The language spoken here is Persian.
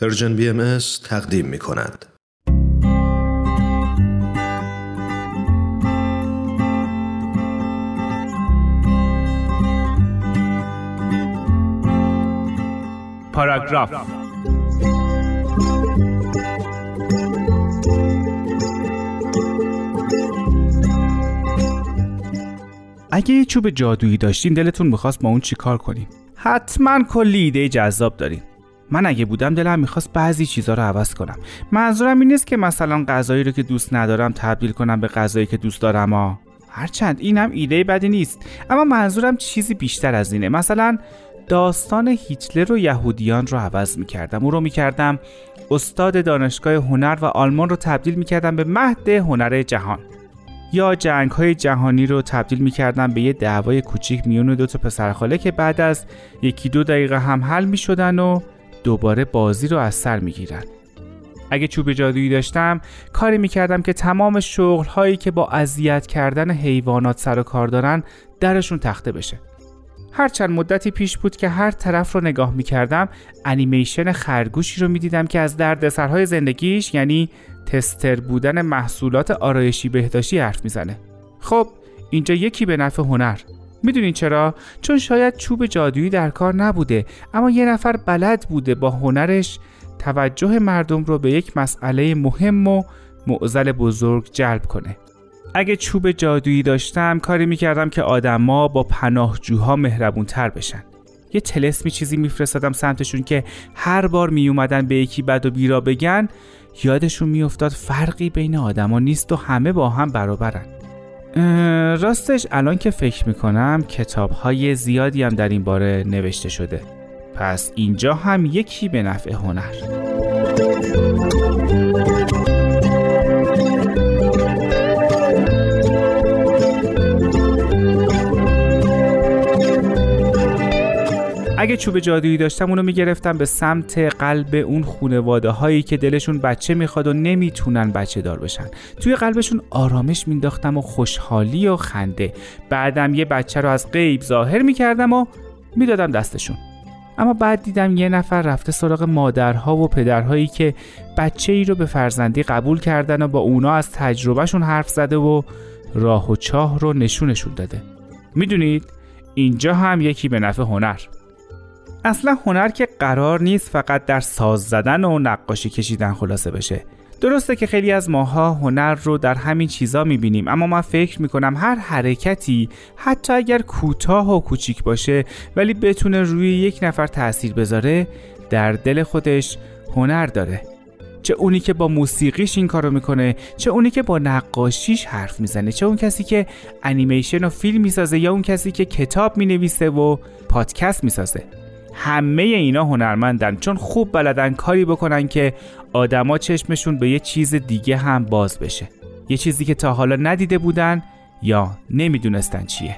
پرژن بی ام تقدیم می کند. پاراگراف. اگه یه چوب جادویی داشتین دلتون می‌خواست با اون چیکار کنین؟ حتما کلی ایده جذاب دارین. من اگه بودم دلم می‌خواست بعضی چیزها رو عوض کنم. منظورم این نیست که مثلا غذایی رو که دوست ندارم تبدیل کنم به غذایی که دوست دارم ها هرچند اینم ایده بدی نیست. اما منظورم چیزی بیشتر از اینه. مثلا داستان هیتلر و یهودیان رو عوض می‌کردم. او رو می‌کردم استاد دانشگاه هنر و آلمان رو تبدیل می‌کردم به مهد هنر جهان. یا جنگ های جهانی رو تبدیل می‌کردم به یه دعوای کوچیک میون دو تا پسرخاله که بعد از یکی دو دقیقه هم حل می‌شدن و دوباره بازی رو از سر می‌گیرن. اگه چوب جادویی داشتم کاری می‌کردم که تمام شغل هایی که با اذیت کردن حیوانات سر و کار دارن درشون تخته بشه. هرچند مدتی پیش بود که هر طرف رو نگاه می‌کردم انیمیشن خرگوشی رو می‌دیدم که از دردسرهای زندگیش یعنی تستر بودن محصولات آرایشی بهداشتی حرف می‌زنه. خب اینجا یکی به نفع هنر. می‌دونین چرا؟ چون شاید چوب جادویی در کار نبوده اما یه نفر بلد بوده با هنرش توجه مردم رو به یک مسئله مهم و معزل بزرگ جلب کنه. اگه چوب جادویی داشتم کاری می‌کردم که آدما با پناهجوها مهربون تر بشن. یه تلسمی چیزی میفرستادم سمتشون که هر بار میومدن به یکی بد و بیرا بگن یادشون میافتاد فرقی بین آدما نیست و همه با هم برابرن. راستش الان که فکر می‌کنم کتاب های زیادی هم در این باره نوشته شده. پس اینجا هم یکی به نفع هنر. اگه چوب جادویی داشتم اونو می‌گرفتم به سمت قلب اون خونواده هایی که دلشون بچه می‌خواد و نمی‌تونن بچه دار بشن. توی قلبشون آرامش مینداختم و خوشحالی و خنده. بعدم یه بچه رو از غیب ظاهر می‌کردم و می‌دادم دستشون. اما بعد دیدم یه نفر رفته سراغ مادرها و پدرهایی که بچه ای رو به فرزندی قبول کردن و با اونا از تجربهشون حرف زده و راه و چاه رو نشونشون داده. می‌دونید؟ اینجا هم یکی به نفع هنر. اصلا هنر که قرار نیست فقط در ساز زدن و نقاشی کشیدن خلاصه بشه. درسته که خیلی از ماها هنر رو در همین چیزا می‌بینیم اما من فکر می‌کنم هر حرکتی حتی اگر کوتاه و کوچیک باشه ولی بتونه روی یک نفر تاثیر بذاره در دل خودش هنر داره. چه اونی که با موسیقیش این کارو می‌کنه چه اونی که با نقاشیش حرف می‌زنه چه اون کسی که انیمیشن و فیلم می‌سازه یا اون کسی که کتاب می‌نویسه و پادکست می‌سازه. همه اینا هنرمندن چون خوب بلدن کاری بکنن که آدما چشمشون به یه چیز دیگه هم باز بشه. یه چیزی که تا حالا ندیده بودن یا نمی‌دونستن چیه.